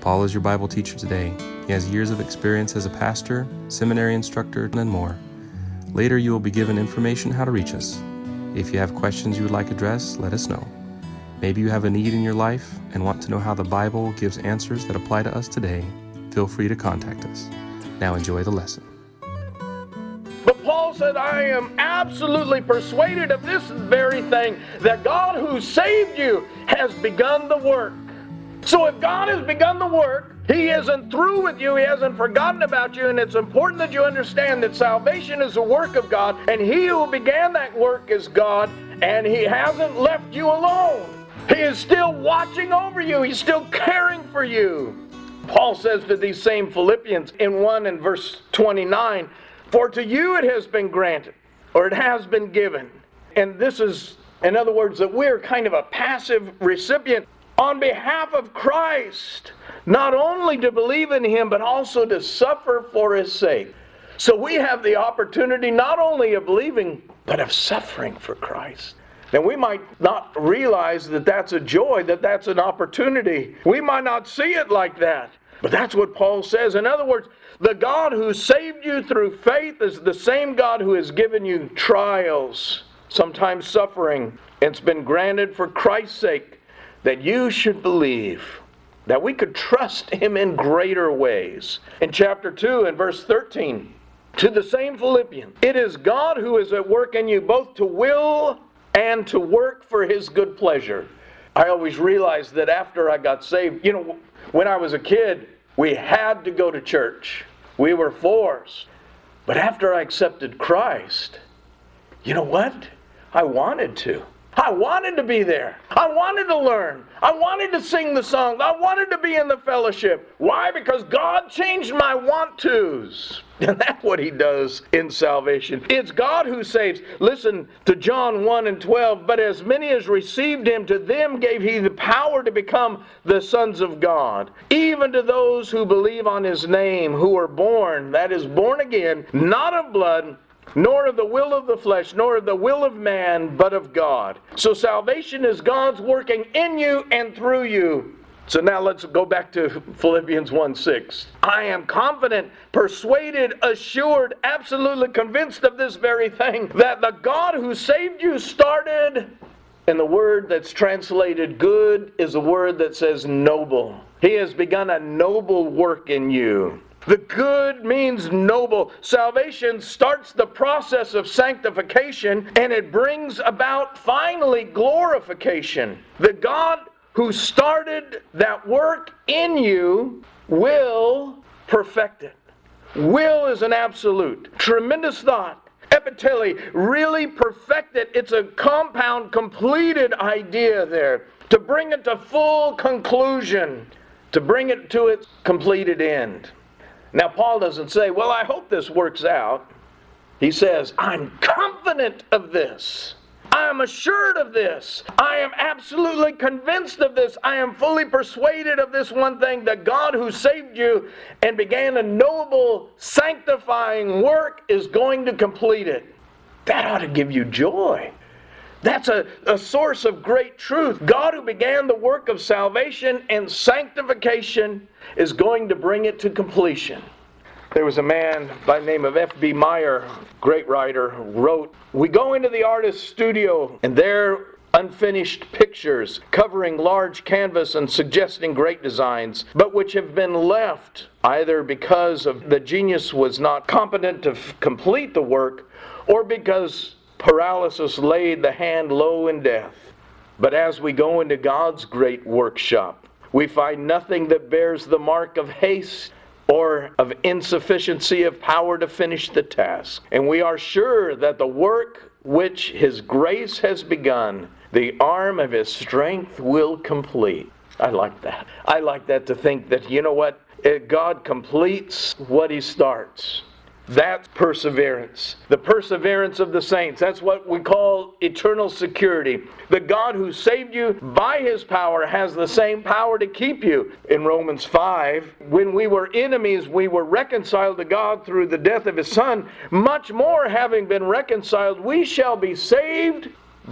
Paul is your Bible teacher today. He has years of experience as a pastor, seminary instructor, and more. Later, you will be given information how to reach us. If you have questions you would like addressed, let us know. Maybe you have a need in your life and want to know how the Bible gives answers that apply to us today. Feel free to contact us. Now, enjoy the lesson. But Paul said, I am absolutely persuaded of this very thing that God who saved you has begun the work. So if God has begun the work, He isn't through with you, He hasn't forgotten about you, and it's important that you understand that salvation is a work of God, and He who began that work is God, and He hasn't left you alone. He is still watching over you, He's still caring for you. Paul says to these same Philippians in 1 and verse 29 For to you it has been granted, or it has been given. And this is, in other words, that we're kind of a passive recipient on behalf of Christ, not only to believe in Him, but also to suffer for His sake. So we have the opportunity not only of believing, but of suffering for Christ. And we might not realize that that's a joy, that that's an opportunity. We might not see it like that. But that's what Paul says. In other words, the God who saved you through faith is the same God who has given you trials, sometimes suffering. It's been granted for Christ's sake that you should believe, that we could trust Him in greater ways. In chapter 2 and verse 13, to the same Philippians, it is God who is at work in you both to will and to work for His good pleasure. I always realized that after I got saved, you know, when I was a kid, we had to go to church. We were forced. But after I accepted Christ, you know what? I wanted to. I wanted to be there. I wanted to learn. I wanted to sing the songs. I wanted to be in the fellowship. Why? Because God changed my want tos. And that's what He does in salvation. It's God who saves. Listen to John 1 and 12. But as many as received Him, to them gave He the power to become the sons of God, even to those who believe on His name, who are born, that is, born again, not of blood nor of the will of the flesh, nor of the will of man, but of God. So salvation is God's working in you and through you. So now let's go back to Philippians 1 6. I am confident, persuaded, assured, absolutely convinced of this very thing that the God who saved you started, and the word that's translated good is a word that says noble. He has begun a noble work in you. The good means noble. Salvation starts the process of sanctification and it brings about finally glorification. The God who started that work in you will perfect it. Will is an absolute. Tremendous thought. Epitele, really perfect it. It's a compound, completed idea there. To bring it to full conclusion, to bring it to its completed end. Now, Paul doesn't say, Well, I hope this works out. He says, I'm confident of this. I am assured of this. I am absolutely convinced of this. I am fully persuaded of this one thing that God who saved you and began a noble, sanctifying work is going to complete it. That ought to give you joy. That's a, a source of great truth. God, who began the work of salvation and sanctification, is going to bring it to completion. There was a man by the name of F.B. Meyer, great writer, wrote, We go into the artist's studio, and there unfinished pictures covering large canvas and suggesting great designs, but which have been left either because of the genius was not competent to f- complete the work or because paralysis laid the hand low in death. But as we go into God's great workshop, we find nothing that bears the mark of haste or of insufficiency of power to finish the task. And we are sure that the work which His grace has begun, the arm of His strength will complete. I like that. I like that to think that, you know what? God completes what He starts. That's perseverance. The perseverance of the saints. That's what we call eternal security. The God who saved you by his power has the same power to keep you. In Romans 5, when we were enemies, we were reconciled to God through the death of his Son. Much more, having been reconciled, we shall be saved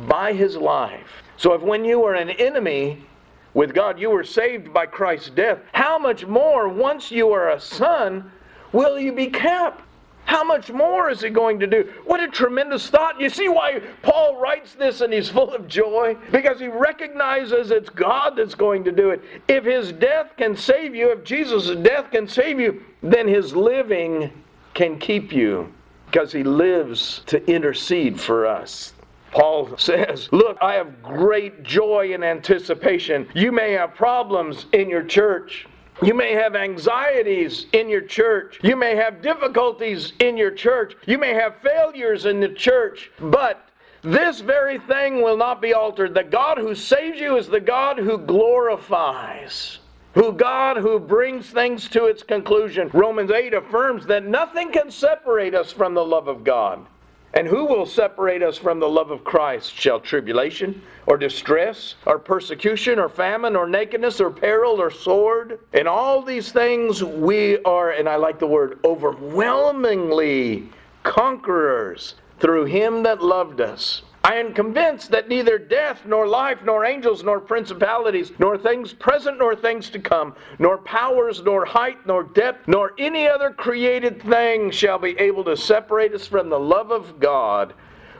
by his life. So if when you were an enemy, with God, you were saved by Christ's death. How much more, once you are a son, will you be kept? How much more is he going to do? What a tremendous thought. You see why Paul writes this and he's full of joy? Because he recognizes it's God that's going to do it. If his death can save you, if Jesus' death can save you, then his living can keep you because he lives to intercede for us. Paul says, Look, I have great joy and anticipation. You may have problems in your church. You may have anxieties in your church. You may have difficulties in your church. You may have failures in the church. But this very thing will not be altered. The God who saves you is the God who glorifies. Who God who brings things to its conclusion. Romans 8 affirms that nothing can separate us from the love of God. And who will separate us from the love of Christ? Shall tribulation, or distress, or persecution, or famine, or nakedness, or peril, or sword? In all these things we are, and I like the word, overwhelmingly conquerors through him that loved us. I am convinced that neither death, nor life, nor angels, nor principalities, nor things present, nor things to come, nor powers, nor height, nor depth, nor any other created thing shall be able to separate us from the love of God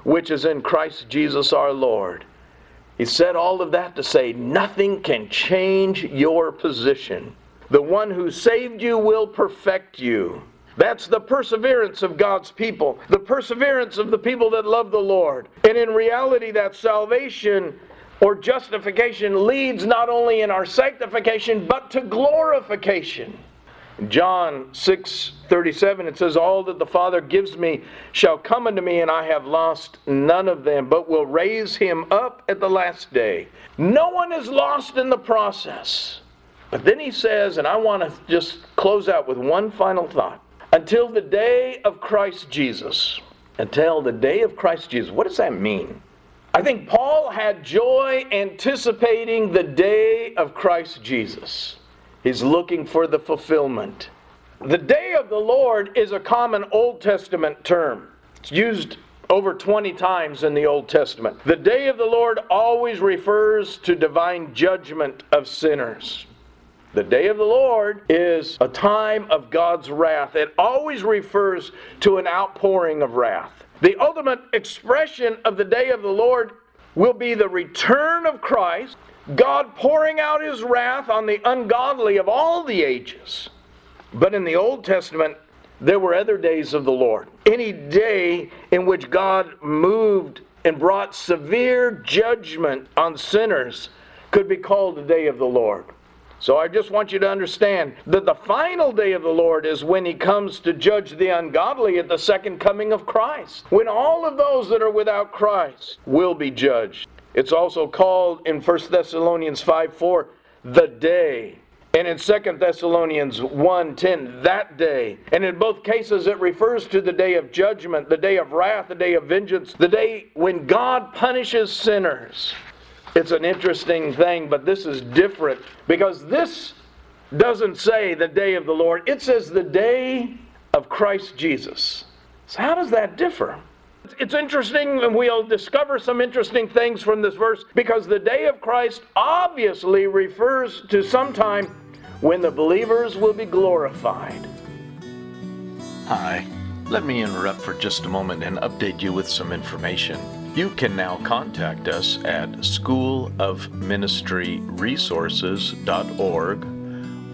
which is in Christ Jesus our Lord. He said all of that to say nothing can change your position. The one who saved you will perfect you. That's the perseverance of God's people, the perseverance of the people that love the Lord. And in reality, that salvation or justification leads not only in our sanctification, but to glorification. John 6 37, it says, All that the Father gives me shall come unto me, and I have lost none of them, but will raise him up at the last day. No one is lost in the process. But then he says, and I want to just close out with one final thought until the day of Christ Jesus. Until the day of Christ Jesus. What does that mean? I think Paul had joy anticipating the day of Christ Jesus. He's looking for the fulfillment. The day of the Lord is a common Old Testament term. It's used over 20 times in the Old Testament. The day of the Lord always refers to divine judgment of sinners. The day of the Lord is a time of God's wrath. It always refers to an outpouring of wrath. The ultimate expression of the day of the Lord will be the return of Christ, God pouring out his wrath on the ungodly of all the ages. But in the Old Testament, there were other days of the Lord. Any day in which God moved and brought severe judgment on sinners could be called the day of the Lord. So I just want you to understand that the final day of the Lord is when he comes to judge the ungodly at the second coming of Christ. When all of those that are without Christ will be judged. It's also called in 1 Thessalonians 5 4, the day. And in 2 Thessalonians 1:10, that day. And in both cases it refers to the day of judgment, the day of wrath, the day of vengeance, the day when God punishes sinners. It's an interesting thing, but this is different because this doesn't say the day of the Lord, it says the day of Christ Jesus. So, how does that differ? It's interesting, and we'll discover some interesting things from this verse because the day of Christ obviously refers to some time when the believers will be glorified. Hi, let me interrupt for just a moment and update you with some information. You can now contact us at schoolofministryresources.org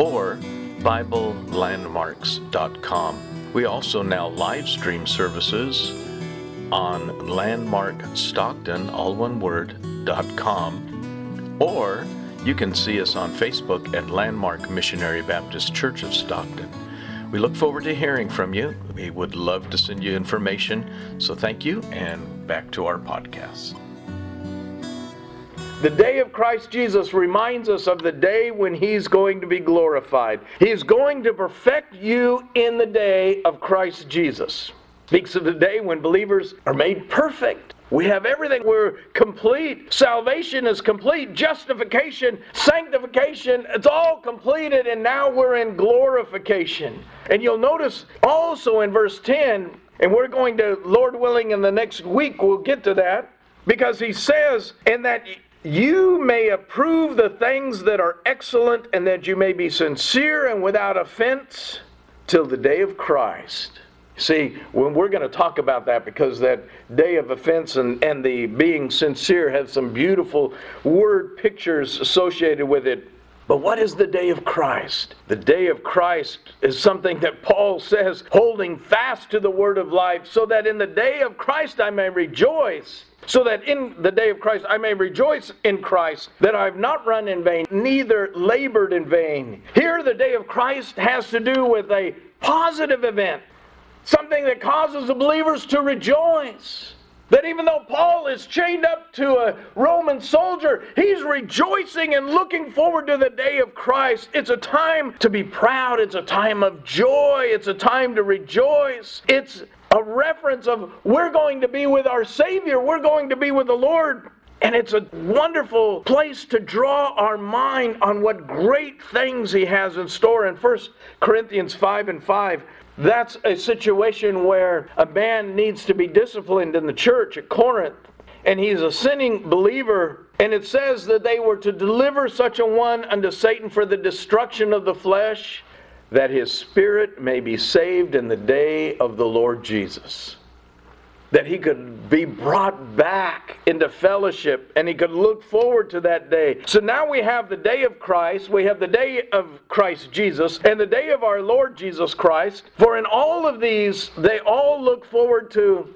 or BibleLandmarks.com. We also now live stream services on Landmark Stockton, all one word, .com, or you can see us on Facebook at Landmark Missionary Baptist Church of Stockton. We look forward to hearing from you. We would love to send you information. So thank you, and back to our podcast. The day of Christ Jesus reminds us of the day when He's going to be glorified. He's going to perfect you in the day of Christ Jesus. Speaks of the day when believers are made perfect. We have everything. We're complete. Salvation is complete. Justification, sanctification, it's all completed, and now we're in glorification. And you'll notice also in verse 10, and we're going to, Lord willing, in the next week, we'll get to that, because he says, in that you may approve the things that are excellent, and that you may be sincere and without offense till the day of Christ. See, when we're going to talk about that because that day of offense and, and the being sincere has some beautiful word pictures associated with it. But what is the day of Christ? The day of Christ is something that Paul says, holding fast to the word of life, so that in the day of Christ I may rejoice. So that in the day of Christ I may rejoice in Christ, that I've not run in vain, neither labored in vain. Here, the day of Christ has to do with a positive event something that causes the believers to rejoice. That even though Paul is chained up to a Roman soldier, he's rejoicing and looking forward to the day of Christ. It's a time to be proud. It's a time of joy. It's a time to rejoice. It's a reference of we're going to be with our Savior. We're going to be with the Lord. And it's a wonderful place to draw our mind on what great things he has in store. In 1 Corinthians 5 and 5, that's a situation where a man needs to be disciplined in the church at Corinth, and he's a sinning believer. And it says that they were to deliver such a one unto Satan for the destruction of the flesh, that his spirit may be saved in the day of the Lord Jesus that he could be brought back into fellowship and he could look forward to that day. So now we have the day of Christ, we have the day of Christ Jesus, and the day of our Lord Jesus Christ. For in all of these, they all look forward to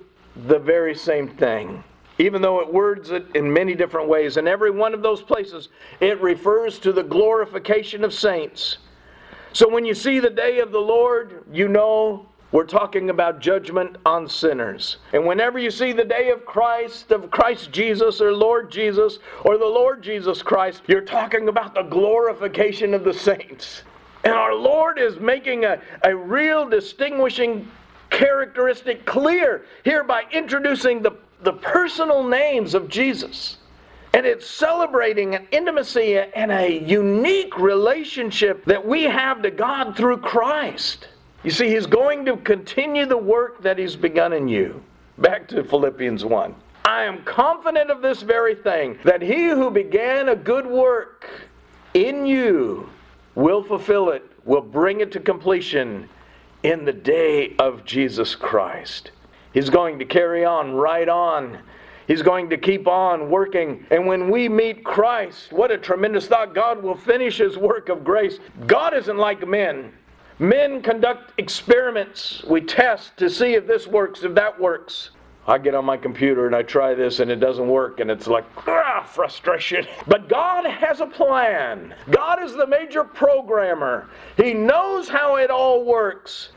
the very same thing. Even though it words it in many different ways. In every one of those places, it refers to the glorification of saints. So when you see the day of the Lord, you know we're talking about judgment on sinners. And whenever you see the day of Christ, of Christ Jesus, or Lord Jesus, or the Lord Jesus Christ, you're talking about the glorification of the saints. And our Lord is making a, a real distinguishing characteristic clear here by introducing the, the personal names of Jesus. And it's celebrating an intimacy and a unique relationship that we have to God through Christ. You see, he's going to continue the work that he's begun in you. Back to Philippians 1. I am confident of this very thing, that he who began a good work in you will fulfill it, will bring it to completion in the day of Jesus Christ. He's going to carry on right on. He's going to keep on working. And when we meet Christ, what a tremendous thought. God will finish his work of grace. God isn't like men. Men conduct experiments. We test to see if this works, if that works. I get on my computer and I try this and it doesn't work, and it's like, ah, frustration. But God has a plan. God is the major programmer, He knows how it all works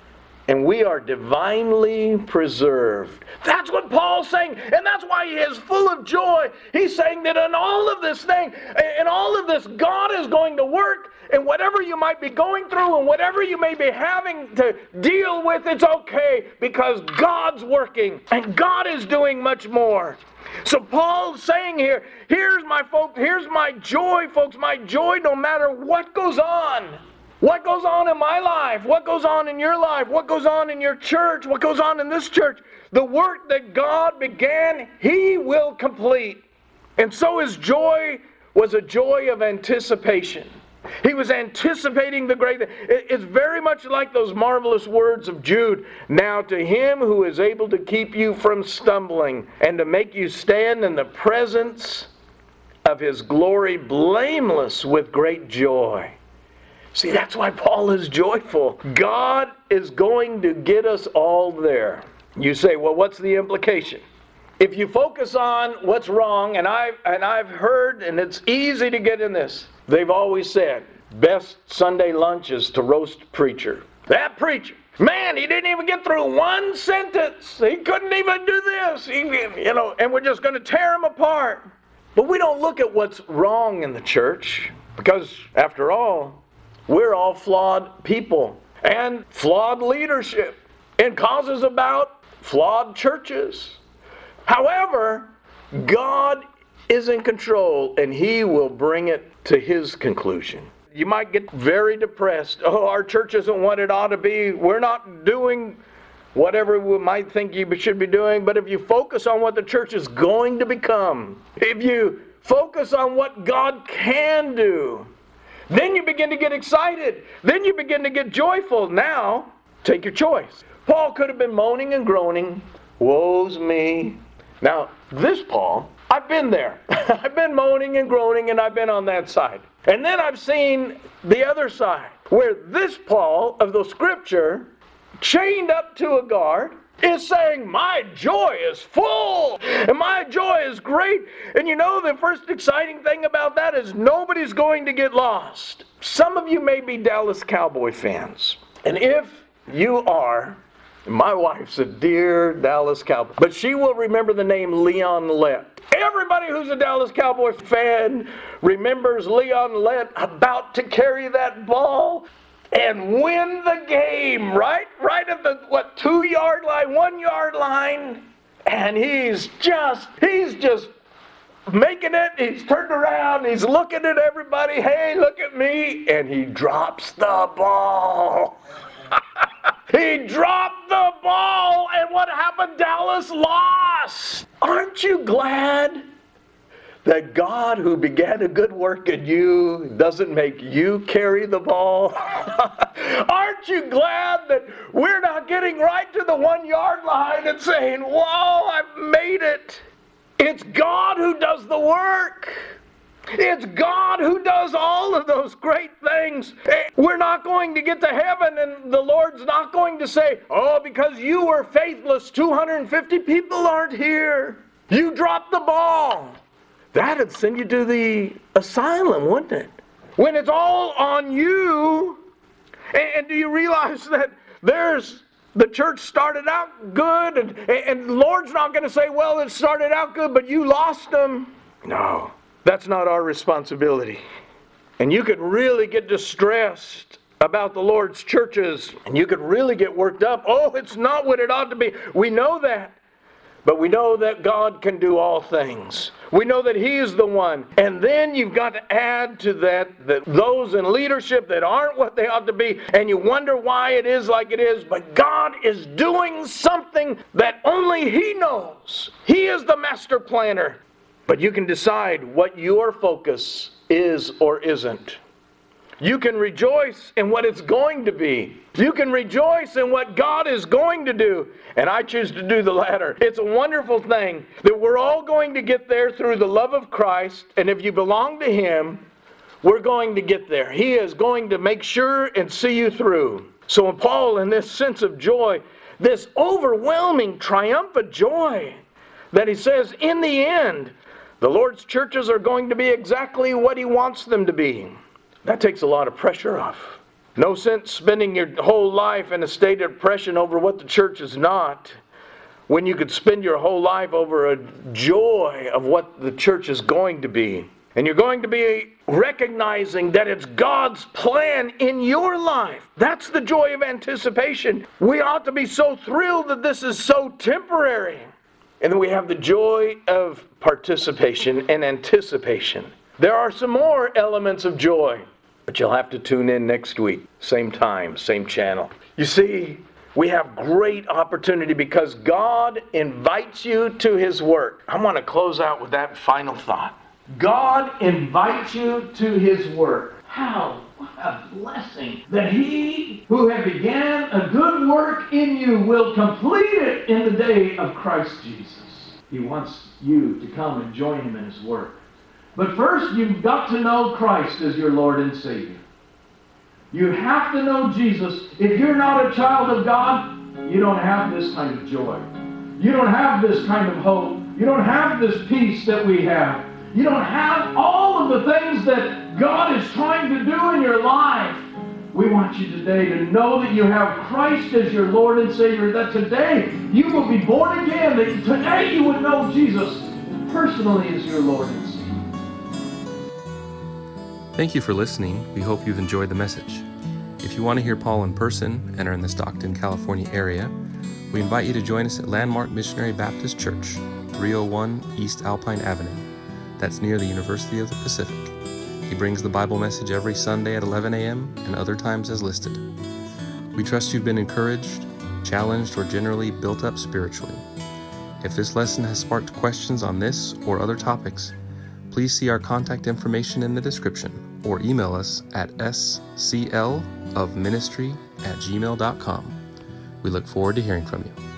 and we are divinely preserved. That's what Paul's saying, and that's why he is full of joy. He's saying that in all of this thing, in all of this, God is going to work, and whatever you might be going through and whatever you may be having to deal with, it's okay because God's working and God is doing much more. So Paul's saying here, here's my folks, here's my joy, folks, my joy no matter what goes on. What goes on in my life? What goes on in your life? What goes on in your church? What goes on in this church? The work that God began, He will complete. And so His joy was a joy of anticipation. He was anticipating the great. It's very much like those marvelous words of Jude. Now, to him who is able to keep you from stumbling and to make you stand in the presence of his glory blameless with great joy. See, that's why Paul is joyful. God is going to get us all there. You say, well, what's the implication? If you focus on what's wrong, and I've, and I've heard, and it's easy to get in this, they've always said, best Sunday lunch is to roast preacher. That preacher, man, he didn't even get through one sentence. He couldn't even do this. He, you know, and we're just going to tear him apart. But we don't look at what's wrong in the church because, after all, we're all flawed people and flawed leadership and causes about flawed churches. However, God is in control and He will bring it to His conclusion. You might get very depressed. Oh, our church isn't what it ought to be. We're not doing whatever we might think you should be doing. But if you focus on what the church is going to become, if you focus on what God can do, then you begin to get excited. Then you begin to get joyful. Now, take your choice. Paul could have been moaning and groaning, woe's me. Now, this Paul, I've been there. I've been moaning and groaning, and I've been on that side. And then I've seen the other side, where this Paul of the scripture, chained up to a guard, is saying, My joy is full and my joy is great. And you know, the first exciting thing about that is nobody's going to get lost. Some of you may be Dallas Cowboy fans. And if you are, my wife's a dear Dallas Cowboy, but she will remember the name Leon Lett. Everybody who's a Dallas Cowboy fan remembers Leon Lett about to carry that ball and win the game, right? Right at the what two yard line, one yard line, and he's just he's just making it. He's turned around. He's looking at everybody. Hey, look at me, and he drops the ball. he dropped the ball, and what happened? Dallas lost. Aren't you glad? That God, who began a good work in you, doesn't make you carry the ball? Aren't you glad that we're not getting right to the one yard line and saying, Whoa, I've made it? It's God who does the work. It's God who does all of those great things. We're not going to get to heaven, and the Lord's not going to say, Oh, because you were faithless, 250 people aren't here. You dropped the ball. That'd send you to the asylum, wouldn't it? When it's all on you. And, and do you realize that there's the church started out good, and, and the Lord's not going to say, well, it started out good, but you lost them. No, that's not our responsibility. And you could really get distressed about the Lord's churches, and you could really get worked up. Oh, it's not what it ought to be. We know that. But we know that God can do all things. We know that He is the one. And then you've got to add to that that those in leadership that aren't what they ought to be, and you wonder why it is like it is. But God is doing something that only He knows. He is the master planner. But you can decide what your focus is or isn't. You can rejoice in what it's going to be. You can rejoice in what God is going to do. And I choose to do the latter. It's a wonderful thing that we're all going to get there through the love of Christ. And if you belong to Him, we're going to get there. He is going to make sure and see you through. So, Paul, in this sense of joy, this overwhelming, triumphant joy, that he says, in the end, the Lord's churches are going to be exactly what He wants them to be. That takes a lot of pressure off. No sense spending your whole life in a state of depression over what the church is not when you could spend your whole life over a joy of what the church is going to be. And you're going to be recognizing that it's God's plan in your life. That's the joy of anticipation. We ought to be so thrilled that this is so temporary. And then we have the joy of participation and anticipation. There are some more elements of joy. But you'll have to tune in next week, same time, same channel. You see, we have great opportunity because God invites you to His work. I want to close out with that final thought. God invites you to His work. How? What a blessing that He who had began a good work in you will complete it in the day of Christ Jesus. He wants you to come and join Him in His work. But first, you've got to know Christ as your Lord and Savior. You have to know Jesus. If you're not a child of God, you don't have this kind of joy. You don't have this kind of hope. You don't have this peace that we have. You don't have all of the things that God is trying to do in your life. We want you today to know that you have Christ as your Lord and Savior, that today you will be born again, that today you would know Jesus personally as your Lord and Savior. Thank you for listening. We hope you've enjoyed the message. If you want to hear Paul in person and are in the Stockton, California area, we invite you to join us at Landmark Missionary Baptist Church, 301 East Alpine Avenue. That's near the University of the Pacific. He brings the Bible message every Sunday at 11 a.m. and other times as listed. We trust you've been encouraged, challenged, or generally built up spiritually. If this lesson has sparked questions on this or other topics, please see our contact information in the description or email us at sclofministry at gmail.com. We look forward to hearing from you.